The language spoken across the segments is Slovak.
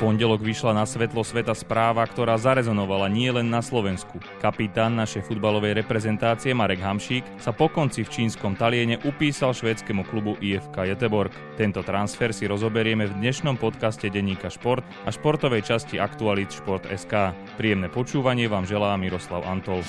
pondelok vyšla na svetlo sveta správa, ktorá zarezonovala nie len na Slovensku. Kapitán našej futbalovej reprezentácie Marek Hamšík sa po konci v čínskom Taliene upísal švédskému klubu IFK Göteborg. Tento transfer si rozoberieme v dnešnom podcaste denníka Šport a športovej časti Aktualit Šport SK. Príjemné počúvanie vám želá Miroslav Antol.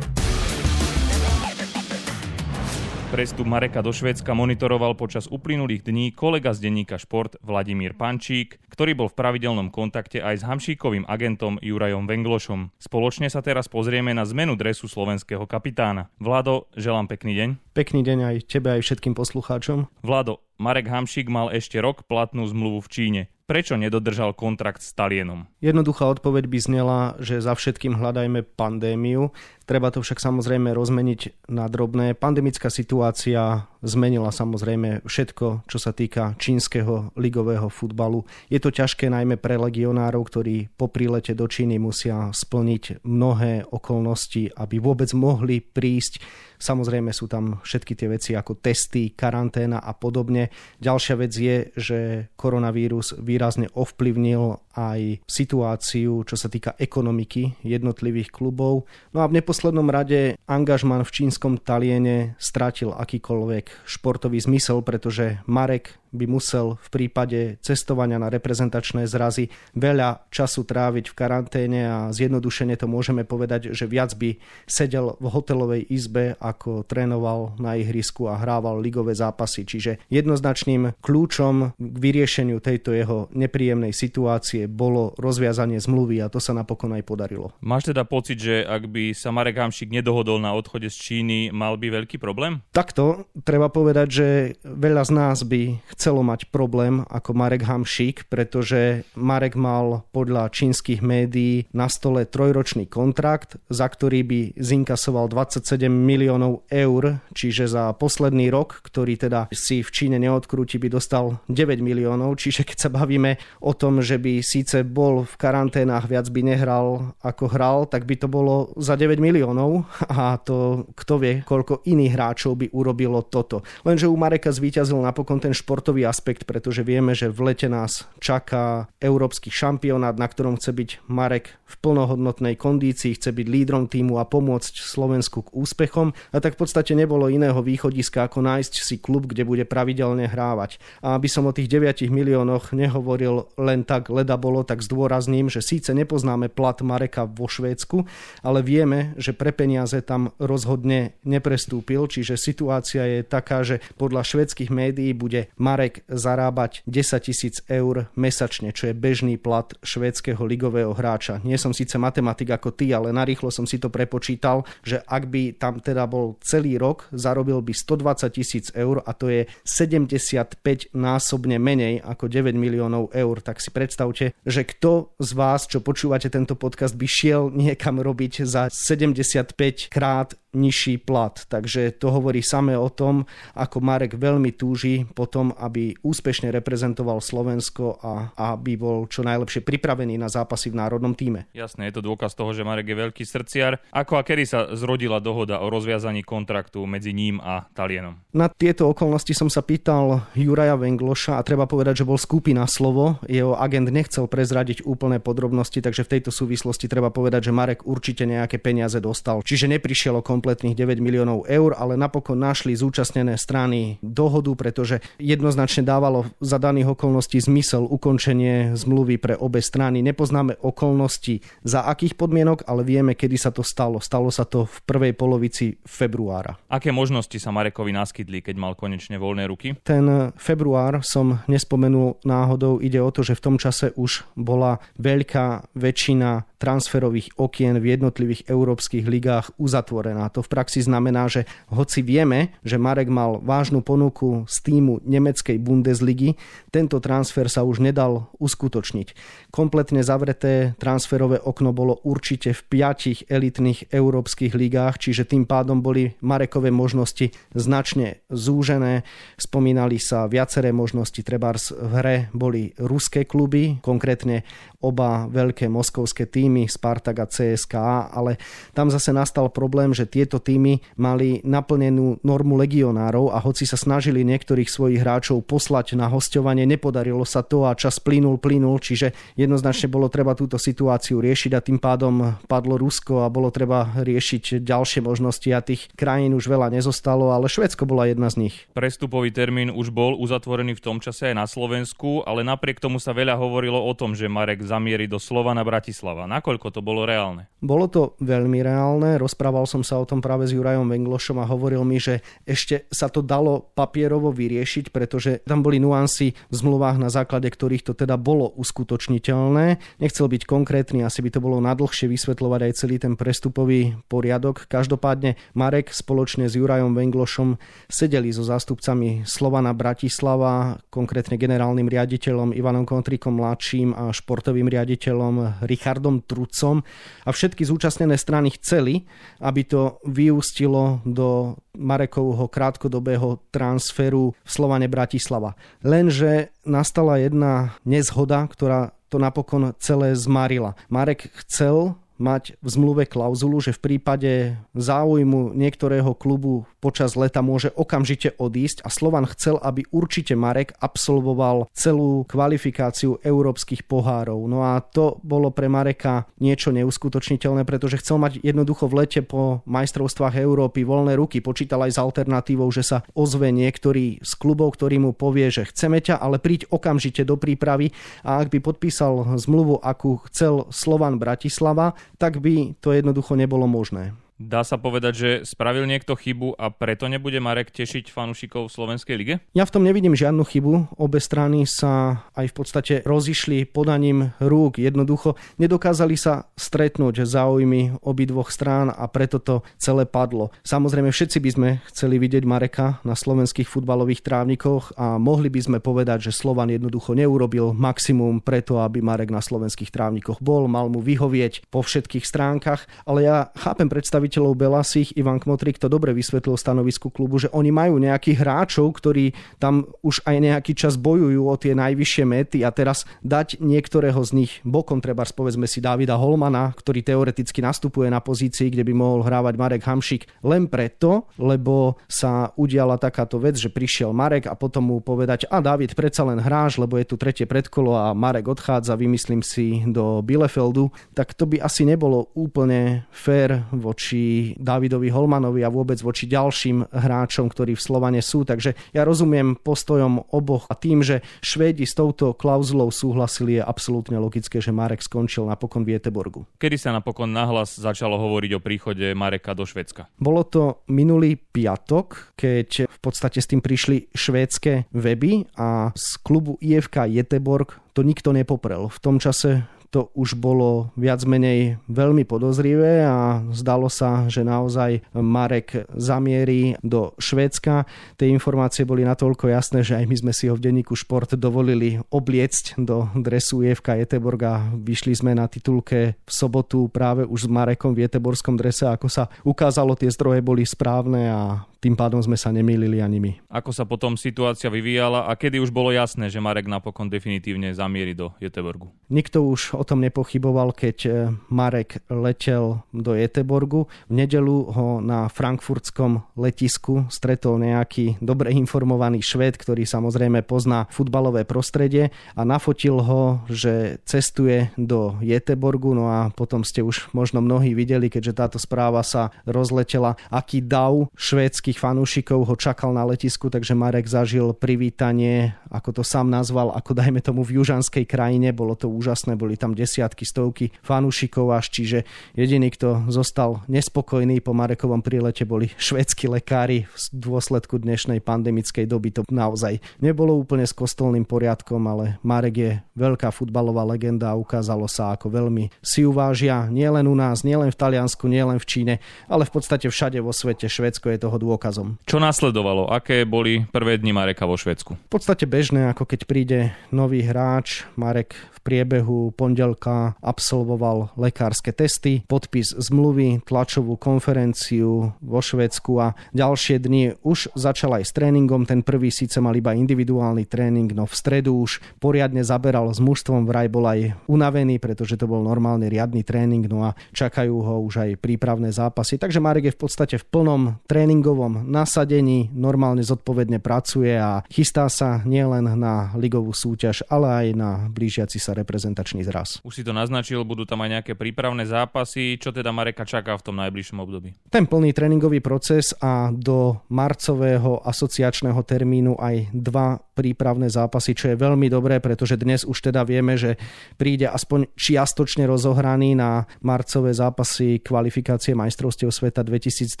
Prestup Mareka do Švédska monitoroval počas uplynulých dní kolega z denníka Šport Vladimír Pančík, ktorý bol v pravidelnom kontakte aj s hamšíkovým agentom Jurajom Venglošom. Spoločne sa teraz pozrieme na zmenu dresu slovenského kapitána. Vlado, želám pekný deň. Pekný deň aj tebe, aj všetkým poslucháčom. Vlado, Marek Hamšík mal ešte rok platnú zmluvu v Číne. Prečo nedodržal kontrakt s Talienom? Jednoduchá odpoveď by znela, že za všetkým hľadajme pandémiu. Treba to však samozrejme rozmeniť na drobné. Pandemická situácia zmenila samozrejme všetko, čo sa týka čínskeho ligového futbalu. Je to ťažké najmä pre legionárov, ktorí po prílete do Číny musia splniť mnohé okolnosti, aby vôbec mohli prísť Samozrejme sú tam všetky tie veci ako testy, karanténa a podobne. Ďalšia vec je, že koronavírus výrazne ovplyvnil aj situáciu, čo sa týka ekonomiky jednotlivých klubov. No a v neposlednom rade angažman v čínskom Taliene stratil akýkoľvek športový zmysel, pretože Marek by musel v prípade cestovania na reprezentačné zrazy veľa času tráviť v karanténe a zjednodušene to môžeme povedať, že viac by sedel v hotelovej izbe, ako trénoval na ihrisku a hrával ligové zápasy. Čiže jednoznačným kľúčom k vyriešeniu tejto jeho nepríjemnej situácie bolo rozviazanie zmluvy a to sa napokon aj podarilo. Máš teda pocit, že ak by sa Marek Hamšik nedohodol na odchode z Číny, mal by veľký problém? Takto treba povedať, že veľa z nás by chcelo mať problém ako Marek Hamšík, pretože Marek mal podľa čínskych médií na stole trojročný kontrakt, za ktorý by zinkasoval 27 miliónov eur, čiže za posledný rok, ktorý teda si v Číne neodkrúti, by dostal 9 miliónov, čiže keď sa bavíme o tom, že by síce bol v karanténach, viac by nehral ako hral, tak by to bolo za 9 miliónov a to kto vie, koľko iných hráčov by urobilo toto. Lenže u Mareka zvíťazil napokon ten športový aspekt, pretože vieme, že v lete nás čaká európsky šampionát, na ktorom chce byť Marek v plnohodnotnej kondícii, chce byť lídrom týmu a pomôcť Slovensku k úspechom. A tak v podstate nebolo iného východiska, ako nájsť si klub, kde bude pravidelne hrávať. A aby som o tých 9 miliónoch nehovoril len tak leda bolo, tak zdôrazním, že síce nepoznáme plat Mareka vo Švédsku, ale vieme, že pre peniaze tam rozhodne neprestúpil, čiže situácia je taká, že podľa švédskych médií bude Marek Marek zarábať 10 tisíc eur mesačne, čo je bežný plat švédskeho ligového hráča. Nie som síce matematik ako ty, ale narýchlo som si to prepočítal, že ak by tam teda bol celý rok, zarobil by 120 tisíc eur a to je 75 násobne menej ako 9 miliónov eur. Tak si predstavte, že kto z vás, čo počúvate tento podcast, by šiel niekam robiť za 75 krát nižší plat. Takže to hovorí samé o tom, ako Marek veľmi túži potom, aby úspešne reprezentoval Slovensko a aby bol čo najlepšie pripravený na zápasy v národnom týme. Jasné, je to dôkaz toho, že Marek je veľký srdciar. Ako a kedy sa zrodila dohoda o rozviazaní kontraktu medzi ním a Talienom? Na tieto okolnosti som sa pýtal Juraja Vengloša a treba povedať, že bol skúpi na slovo. Jeho agent nechcel prezradiť úplné podrobnosti, takže v tejto súvislosti treba povedať, že Marek určite nejaké peniaze dostal. Čiže neprišiel o kompletných 9 miliónov eur, ale napokon našli zúčastnené strany dohodu, pretože jednoznačne dávalo za daných okolností zmysel ukončenie zmluvy pre obe strany. Nepoznáme okolnosti za akých podmienok, ale vieme, kedy sa to stalo. Stalo sa to v prvej polovici februára. Aké možnosti sa Marekovi naskytli, keď mal konečne voľné ruky? Ten február som nespomenul náhodou. Ide o to, že v tom čase už bola veľká väčšina transferových okien v jednotlivých európskych ligách uzatvorená. To v praxi znamená, že hoci vieme, že Marek mal vážnu ponuku z týmu nemeckej Bundesligy, tento transfer sa už nedal uskutočniť. Kompletne zavreté transferové okno bolo určite v piatich elitných európskych ligách, čiže tým pádom boli Marekové možnosti značne zúžené. Spomínali sa viaceré možnosti, trebárs v hre boli ruské kluby, konkrétne oba veľké moskovské týmy, Spartak a CSKA, ale tam zase nastal problém, že tieto týmy mali naplnenú normu legionárov a hoci sa snažili niektorých svojich hráčov poslať na hostovanie, nepodarilo sa to a čas plynul, plynul, čiže jednoznačne bolo treba túto situáciu riešiť a tým pádom padlo Rusko a bolo treba riešiť ďalšie možnosti a tých krajín už veľa nezostalo, ale Švedsko bola jedna z nich. Prestupový termín už bol uzatvorený v tom čase aj na Slovensku, ale napriek tomu sa veľa hovorilo o tom, že Marek zamieri do Slovana Bratislava. Nakoľko to bolo reálne? Bolo to veľmi reálne. Rozprával som sa o tom práve s Jurajom Venglošom a hovoril mi, že ešte sa to dalo papierovo vyriešiť, pretože tam boli nuancy v zmluvách, na základe ktorých to teda bolo uskutočniteľné. Nechcel byť konkrétny, asi by to bolo nadlhšie vysvetľovať aj celý ten prestupový poriadok. Každopádne Marek spoločne s Jurajom Venglošom sedeli so zástupcami Slovana Bratislava, konkrétne generálnym riaditeľom Ivanom Kontrikom mladším a športovým riaditeľom Richardom Trucom a všetky zúčastnené strany chceli, aby to vyústilo do Marekovho krátkodobého transferu v Slovane Bratislava. Lenže nastala jedna nezhoda, ktorá to napokon celé zmarila. Marek chcel mať v zmluve klauzulu, že v prípade záujmu niektorého klubu počas leta môže okamžite odísť a Slovan chcel, aby určite Marek absolvoval celú kvalifikáciu európskych pohárov. No a to bolo pre Mareka niečo neuskutočniteľné, pretože chcel mať jednoducho v lete po majstrovstvách Európy voľné ruky. Počítal aj s alternatívou, že sa ozve niektorý z klubov, ktorý mu povie, že chceme ťa, ale príď okamžite do prípravy a ak by podpísal zmluvu, akú chcel Slovan Bratislava, tak by to jednoducho nebolo možné. Dá sa povedať, že spravil niekto chybu a preto nebude Marek tešiť fanúšikov v Slovenskej lige? Ja v tom nevidím žiadnu chybu. Obe strany sa aj v podstate rozišli podaním rúk. Jednoducho nedokázali sa stretnúť záujmy obidvoch strán a preto to celé padlo. Samozrejme všetci by sme chceli vidieť Mareka na slovenských futbalových trávnikoch a mohli by sme povedať, že Slovan jednoducho neurobil maximum preto, aby Marek na slovenských trávnikoch bol, mal mu vyhovieť po všetkých stránkach, ale ja chápem predstaviť predstaviteľov Belasich, Ivan Kmotrik to dobre vysvetlil v stanovisku klubu, že oni majú nejakých hráčov, ktorí tam už aj nejaký čas bojujú o tie najvyššie mety a teraz dať niektorého z nich bokom, treba povedzme si Davida Holmana, ktorý teoreticky nastupuje na pozícii, kde by mohol hrávať Marek Hamšik len preto, lebo sa udiala takáto vec, že prišiel Marek a potom mu povedať, a David predsa len hráš, lebo je tu tretie predkolo a Marek odchádza, vymyslím si, do Bielefeldu, tak to by asi nebolo úplne fér voči voči Davidovi Holmanovi a vôbec voči ďalším hráčom, ktorí v Slovane sú. Takže ja rozumiem postojom oboch a tým, že Švédi s touto klauzulou súhlasili, je absolútne logické, že Marek skončil napokon v Jeteborgu. Kedy sa napokon nahlas začalo hovoriť o príchode Mareka do Švedska? Bolo to minulý piatok, keď v podstate s tým prišli švédske weby a z klubu IFK Jeteborg to nikto nepoprel. V tom čase to už bolo viac menej veľmi podozrivé a zdalo sa, že naozaj Marek zamierí do Švédska. Tie informácie boli natoľko jasné, že aj my sme si ho v denníku Šport dovolili obliecť do dresu IFK Jeteborg a vyšli sme na titulke v sobotu práve už s Marekom v Jeteborskom drese. Ako sa ukázalo, tie zdroje boli správne a tým pádom sme sa nemýlili ani my. Ako sa potom situácia vyvíjala a kedy už bolo jasné, že Marek napokon definitívne zamieri do Jeteborgu? Nikto už o tom nepochyboval, keď e, Marek letel do Jeteborgu. V nedelu ho na frankfurtskom letisku stretol nejaký dobre informovaný švéd, ktorý samozrejme pozná futbalové prostredie a nafotil ho, že cestuje do Jeteborgu. No a potom ste už možno mnohí videli, keďže táto správa sa rozletela, aký dav švédskych všetkých fanúšikov ho čakal na letisku, takže Marek zažil privítanie, ako to sám nazval, ako dajme tomu v južanskej krajine. Bolo to úžasné, boli tam desiatky, stovky fanúšikov až, čiže jediný, kto zostal nespokojný po Marekovom prílete, boli švedskí lekári v dôsledku dnešnej pandemickej doby. To naozaj nebolo úplne s kostolným poriadkom, ale Marek je veľká futbalová legenda a ukázalo sa, ako veľmi si uvážia nielen u nás, nielen v Taliansku, nielen v Číne, ale v podstate všade vo svete. Švedsko je toho dôkaz dôkazom. Čo nasledovalo? Aké boli prvé dni Mareka vo Švedsku? V podstate bežné, ako keď príde nový hráč. Marek priebehu pondelka absolvoval lekárske testy, podpis zmluvy, tlačovú konferenciu vo Švedsku a ďalšie dni už začal aj s tréningom. Ten prvý síce mal iba individuálny tréning, no v stredu už poriadne zaberal s mužstvom, vraj bol aj unavený, pretože to bol normálny riadny tréning, no a čakajú ho už aj prípravné zápasy. Takže Marek je v podstate v plnom tréningovom nasadení, normálne zodpovedne pracuje a chystá sa nielen na ligovú súťaž, ale aj na blížiaci sa reprezentačný zraz. Už si to naznačil, budú tam aj nejaké prípravné zápasy. Čo teda Mareka čaká v tom najbližšom období? Ten plný tréningový proces a do marcového asociačného termínu aj dva prípravné zápasy, čo je veľmi dobré, pretože dnes už teda vieme, že príde aspoň čiastočne rozohraný na marcové zápasy kvalifikácie majstrovstiev sveta 2022,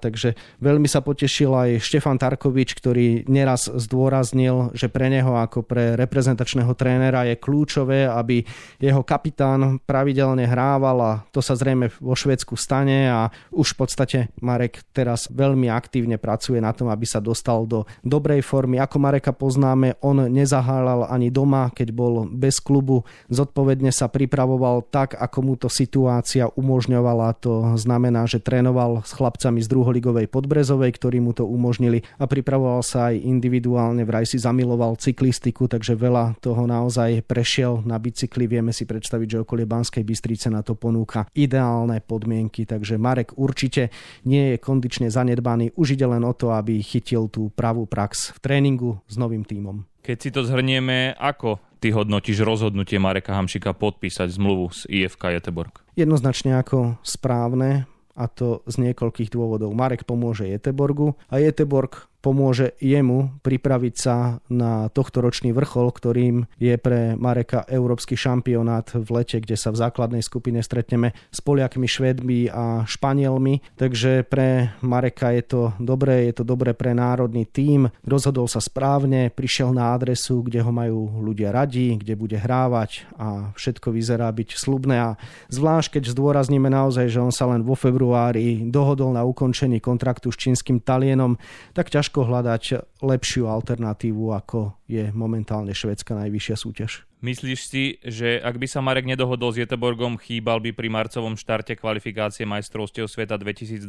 takže veľmi sa potešil aj Štefan Tarkovič, ktorý neraz zdôraznil, že pre neho ako pre reprezentačného trénera je kľúčové, aby jeho kapitán pravidelne hrával a to sa zrejme vo Švedsku stane a už v podstate Marek teraz veľmi aktívne pracuje na tom, aby sa dostal do dobrej formy. Ako Mareka poznáme, on nezahálal ani doma, keď bol bez klubu, zodpovedne sa pripravoval tak, ako mu to situácia umožňovala. To znamená, že trénoval s chlapcami z druholigovej Podbrezovej, ktorí mu to umožnili a pripravoval sa aj individuálne, vraj si zamiloval cyklistiku, takže veľa toho naozaj prešiel na bicykli. Vieme si predstaviť, že okolie Banskej Bystrice na to ponúka ideálne podmienky, takže Marek určite nie je kondične zanedbaný, už ide len o to, aby chytil tú pravú prax v tréningu s novým tímom. Keď si to zhrnieme, ako ty hodnotíš rozhodnutie Mareka Hamšika podpísať zmluvu s IFK Jeteborg? Jednoznačne ako správne a to z niekoľkých dôvodov. Marek pomôže Jeteborgu a Jeteborg pomôže jemu pripraviť sa na tohto ročný vrchol, ktorým je pre Mareka Európsky šampionát v lete, kde sa v základnej skupine stretneme s Poliakmi, Švedmi a Španielmi. Takže pre Mareka je to dobré, je to dobré pre národný tím. Rozhodol sa správne, prišiel na adresu, kde ho majú ľudia radi, kde bude hrávať a všetko vyzerá byť slubné. A zvlášť, keď zdôrazníme naozaj, že on sa len vo februári dohodol na ukončení kontraktu s čínskym talienom, tak ťažko ťažko hľadať lepšiu alternatívu, ako je momentálne švedská najvyššia súťaž. Myslíš si, že ak by sa Marek nedohodol s Jeteborgom, chýbal by pri marcovom štarte kvalifikácie majstrovstiev sveta 2022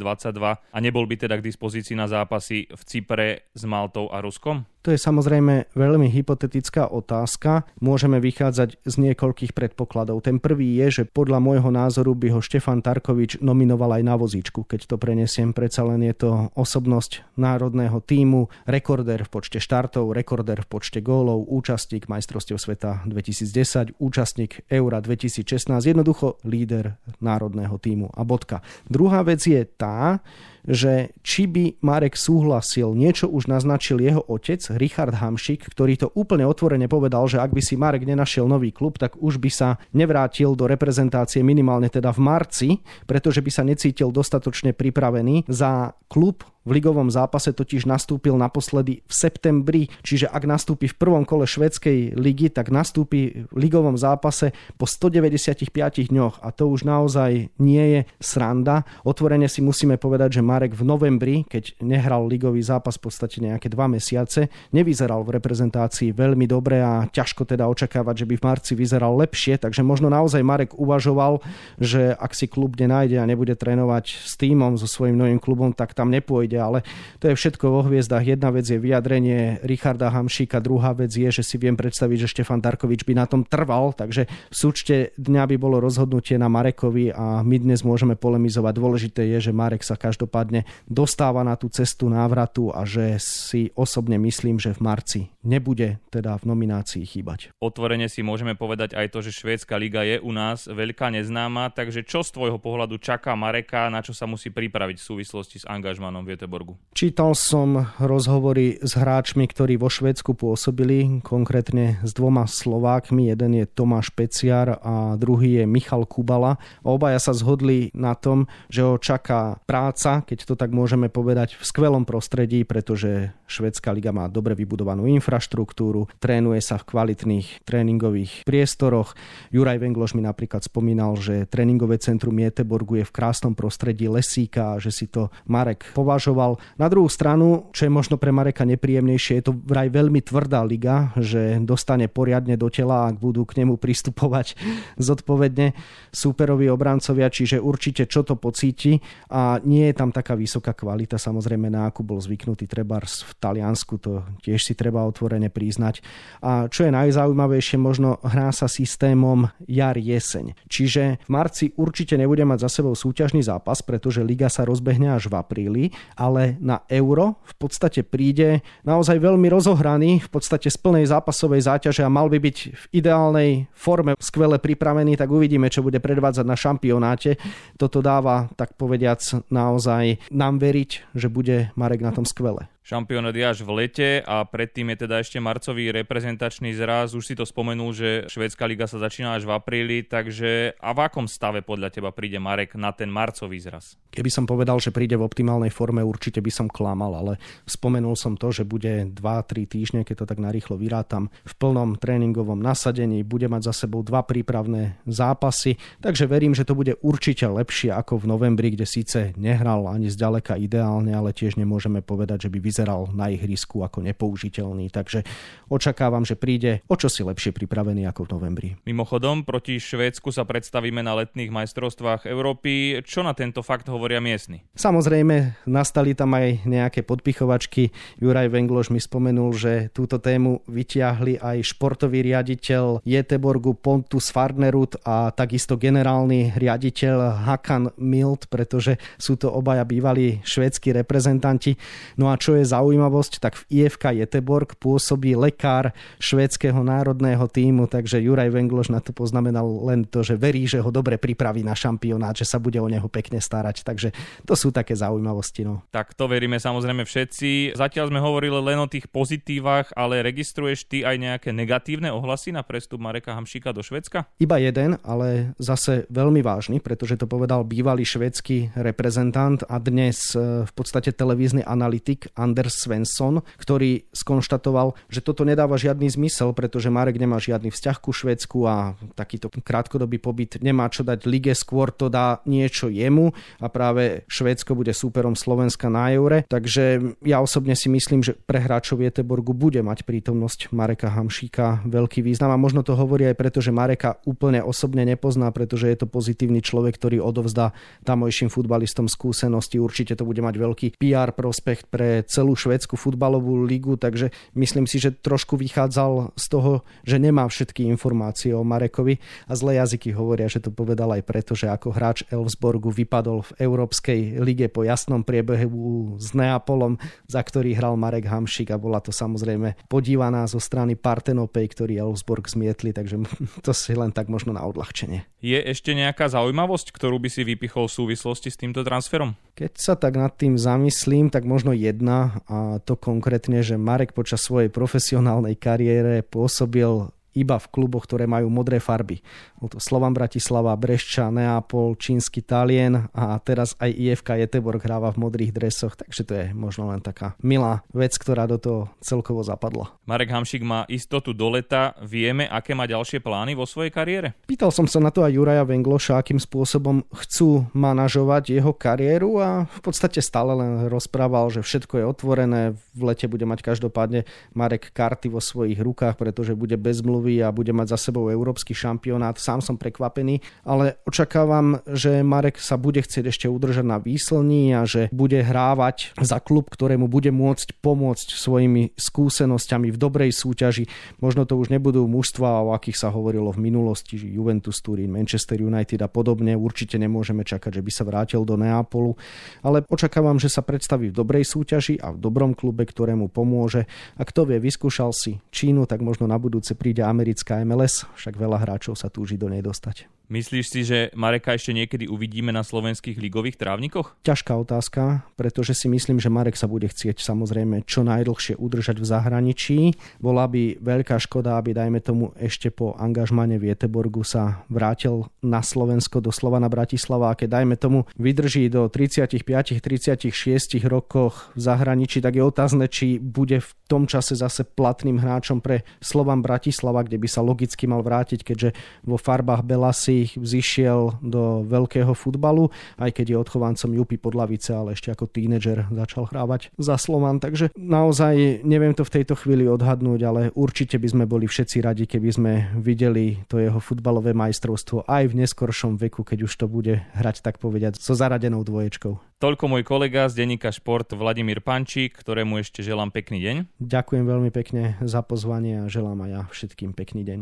a nebol by teda k dispozícii na zápasy v Cypre s Maltou a Ruskom? To je samozrejme veľmi hypotetická otázka. Môžeme vychádzať z niekoľkých predpokladov. Ten prvý je, že podľa môjho názoru by ho Štefan Tarkovič nominoval aj na vozíčku. Keď to prenesiem, predsa len je to osobnosť národného týmu, rekorder v počte štartov, rekorder v počte gólov, účastník majstrovstiev sveta 2010, účastník Eura 2016, jednoducho líder národného týmu a bodka. Druhá vec je tá, že či by Marek súhlasil, niečo už naznačil jeho otec, Richard Hamšik, ktorý to úplne otvorene povedal, že ak by si Marek nenašiel nový klub, tak už by sa nevrátil do reprezentácie minimálne teda v marci, pretože by sa necítil dostatočne pripravený za klub v ligovom zápase totiž nastúpil naposledy v septembri, čiže ak nastúpi v prvom kole švedskej ligy, tak nastúpi v ligovom zápase po 195 dňoch a to už naozaj nie je sranda. Otvorene si musíme povedať, že Marek v novembri, keď nehral ligový zápas v podstate nejaké dva mesiace, nevyzeral v reprezentácii veľmi dobre a ťažko teda očakávať, že by v marci vyzeral lepšie, takže možno naozaj Marek uvažoval, že ak si klub nenájde a nebude trénovať s týmom, so svojím novým klubom, tak tam nepôjde ale to je všetko vo hviezdach. Jedna vec je vyjadrenie Richarda Hamšíka, druhá vec je, že si viem predstaviť, že Štefan Darkovič by na tom trval, takže v súčte dňa by bolo rozhodnutie na Marekovi a my dnes môžeme polemizovať. Dôležité je, že Marek sa každopádne dostáva na tú cestu návratu a že si osobne myslím, že v marci nebude teda v nominácii chýbať. Otvorene si môžeme povedať aj to, že švédska liga je u nás veľká neznáma, takže čo z tvojho pohľadu čaká Mareka, na čo sa musí pripraviť v súvislosti s angažmanom v Göteborgu. Čítal som rozhovory s hráčmi, ktorí vo Švédsku pôsobili, konkrétne s dvoma Slovákmi. Jeden je Tomáš Peciar a druhý je Michal Kubala. Obaja sa zhodli na tom, že ho čaká práca, keď to tak môžeme povedať, v skvelom prostredí, pretože Švédska liga má dobre vybudovanú infraštruktúru infraštruktúru, trénuje sa v kvalitných tréningových priestoroch. Juraj Vengloš mi napríklad spomínal, že tréningové centrum Jeteborgu je v krásnom prostredí lesíka a že si to Marek považoval. Na druhú stranu, čo je možno pre Mareka nepríjemnejšie, je to vraj veľmi tvrdá liga, že dostane poriadne do tela, ak budú k nemu pristupovať zodpovedne súperovi obrancovia, čiže určite čo to pocíti a nie je tam taká vysoká kvalita, samozrejme na akú bol zvyknutý Trebars v Taliansku, to tiež si treba otvorene priznať. A čo je najzaujímavejšie, možno hrá sa systémom jar-jeseň. Čiže v marci určite nebude mať za sebou súťažný zápas, pretože liga sa rozbehne až v apríli, ale na euro v podstate príde naozaj veľmi rozohraný, v podstate z plnej zápasovej záťaže a mal by byť v ideálnej forme skvele pripravený, tak uvidíme, čo bude predvádzať na šampionáte. Toto dáva, tak povediac, naozaj nám veriť, že bude Marek na tom skvele. Šampionát je až v lete a predtým je teda ešte marcový reprezentačný zraz. Už si to spomenul, že švédska liga sa začína až v apríli, takže a v akom stave podľa teba príde Marek na ten marcový zraz? Keby som povedal, že príde v optimálnej forme, určite by som klamal, ale spomenul som to, že bude 2-3 týždne, keď to tak narýchlo vyrátam, v plnom tréningovom nasadení, bude mať za sebou dva prípravné zápasy, takže verím, že to bude určite lepšie ako v novembri, kde síce nehral ani zďaleka ideálne, ale tiež nemôžeme povedať, že by vyzeral na ihrisku ako nepoužiteľný. Takže očakávam, že príde o čosi lepšie pripravený ako v novembri. Mimochodom, proti Švédsku sa predstavíme na letných majstrovstvách Európy. Čo na tento fakt hovoria miestni? Samozrejme, nastali tam aj nejaké podpichovačky. Juraj Vengloš mi spomenul, že túto tému vytiahli aj športový riaditeľ Jeteborgu Pontus Farnerud a takisto generálny riaditeľ Hakan Mild, pretože sú to obaja bývalí švédsky reprezentanti. No a čo je zaujímavosť, tak v IFK Jeteborg pôsobí lekár švédskeho národného týmu, takže Juraj Vengloš na to poznamenal len to, že verí, že ho dobre pripraví na šampionát, že sa bude o neho pekne starať. Takže to sú také zaujímavosti. No. Tak to veríme samozrejme všetci. Zatiaľ sme hovorili len o tých pozitívach, ale registruješ ty aj nejaké negatívne ohlasy na prestup Mareka Hamšíka do Švedska? Iba jeden, ale zase veľmi vážny, pretože to povedal bývalý švedský reprezentant a dnes e, v podstate televízny analytik Anders Svensson, ktorý skonštatoval, že toto nedáva žiadny zmysel, pretože Marek nemá žiadny vzťah ku Švedsku a takýto krátkodobý pobyt nemá čo dať lige, skôr to dá niečo jemu a práve Švédsko bude súperom Slovenska na Eure. Takže ja osobne si myslím, že pre hráčov Jeteborgu bude mať prítomnosť Mareka Hamšíka veľký význam a možno to hovorí aj preto, že Mareka úplne osobne nepozná, pretože je to pozitívny človek, ktorý odovzdá tamojším futbalistom skúsenosti. Určite to bude mať veľký PR prospekt pre celú švedskú futbalovú ligu, takže myslím si, že trošku vychádzal z toho, že nemá všetky informácie o Marekovi a zlé jazyky hovoria, že to povedal aj preto, že ako hráč Elfsborgu vypadol v Európskej lige po jasnom priebehu s Neapolom, za ktorý hral Marek Hamšik a bola to samozrejme podívaná zo strany Partenopej, ktorý Elfsborg zmietli, takže to si len tak možno na odľahčenie. Je ešte nejaká zaujímavosť, ktorú by si vypichol v súvislosti s týmto transferom? Keď sa tak nad tým zamyslím, tak možno jedna a to konkrétne, že Marek počas svojej profesionálnej kariére pôsobil iba v kluboch, ktoré majú modré farby. Bol to Slovan Bratislava, Brešča, Neapol, Čínsky Talien a teraz aj IFK Jeteborg hráva v modrých dresoch, takže to je možno len taká milá vec, ktorá do toho celkovo zapadla. Marek Hamšik má istotu do leta. Vieme, aké má ďalšie plány vo svojej kariére? Pýtal som sa na to aj Juraja Vengloša, akým spôsobom chcú manažovať jeho kariéru a v podstate stále len rozprával, že všetko je otvorené, v lete bude mať každopádne Marek karty vo svojich rukách, pretože bude bez mluvy zmluvy a bude mať za sebou európsky šampionát. Sám som prekvapený, ale očakávam, že Marek sa bude chcieť ešte udržať na výslní a že bude hrávať za klub, ktorému bude môcť pomôcť svojimi skúsenosťami v dobrej súťaži. Možno to už nebudú mužstva, o akých sa hovorilo v minulosti, že Juventus Turín, Manchester United a podobne. Určite nemôžeme čakať, že by sa vrátil do Neapolu, ale očakávam, že sa predstaví v dobrej súťaži a v dobrom klube, ktorému pomôže. A kto vie, vyskúšal si Čínu, tak možno na budúce príde americká MLS, však veľa hráčov sa túži do nej dostať. Myslíš si, že Mareka ešte niekedy uvidíme na slovenských ligových trávnikoch? Ťažká otázka, pretože si myslím, že Marek sa bude chcieť samozrejme čo najdlhšie udržať v zahraničí. Bola by veľká škoda, aby dajme tomu ešte po angažmane v Jeteborgu sa vrátil na Slovensko, do Slovana Bratislava a keď dajme tomu vydrží do 35-36 rokoch v zahraničí, tak je otázne, či bude v tom čase zase platným hráčom pre Slovan Bratislava, kde by sa logicky mal vrátiť, keďže vo farbách Belasy zišiel do veľkého futbalu, aj keď je odchovancom Jupy Podlavice, ale ešte ako tínedžer začal hrávať za Slovan. Takže naozaj neviem to v tejto chvíli odhadnúť, ale určite by sme boli všetci radi, keby sme videli to jeho futbalové majstrovstvo aj v neskoršom veku, keď už to bude hrať tak povedať so zaradenou dvoječkou. Toľko môj kolega z denníka Šport Vladimír Pančík, ktorému ešte želám pekný deň. Ďakujem veľmi pekne za pozvanie a želám aj ja všetkým pekný deň.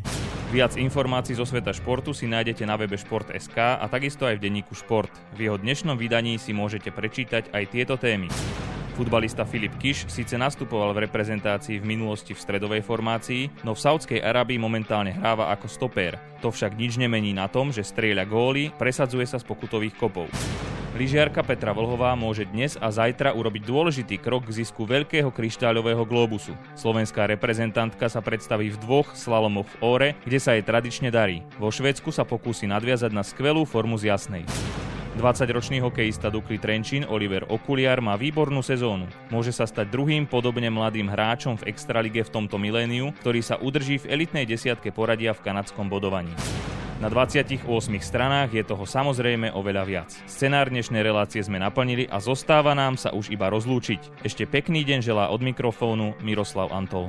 Viac informácií zo sveta športu si nájdete na webe Šport.sk a takisto aj v denníku Šport. V jeho dnešnom vydaní si môžete prečítať aj tieto témy. Futbalista Filip Kiš síce nastupoval v reprezentácii v minulosti v stredovej formácii, no v Saudskej Arabii momentálne hráva ako stopér. To však nič nemení na tom, že strieľa góly, presadzuje sa z pokutových kopov. Lyžiarka Petra Vlhová môže dnes a zajtra urobiť dôležitý krok k zisku veľkého kryštáľového globusu. Slovenská reprezentantka sa predstaví v dvoch slalomoch v Óre, kde sa jej tradične darí. Vo Švedsku sa pokúsi nadviazať na skvelú formu z jasnej. 20-ročný hokejista Dukli Trenčín Oliver Okuliar má výbornú sezónu. Môže sa stať druhým podobne mladým hráčom v Extralige v tomto miléniu, ktorý sa udrží v elitnej desiatke poradia v kanadskom bodovaní. Na 28 stranách je toho samozrejme oveľa viac. Scenár dnešnej relácie sme naplnili a zostáva nám sa už iba rozlúčiť. Ešte pekný deň želá od mikrofónu Miroslav Antol.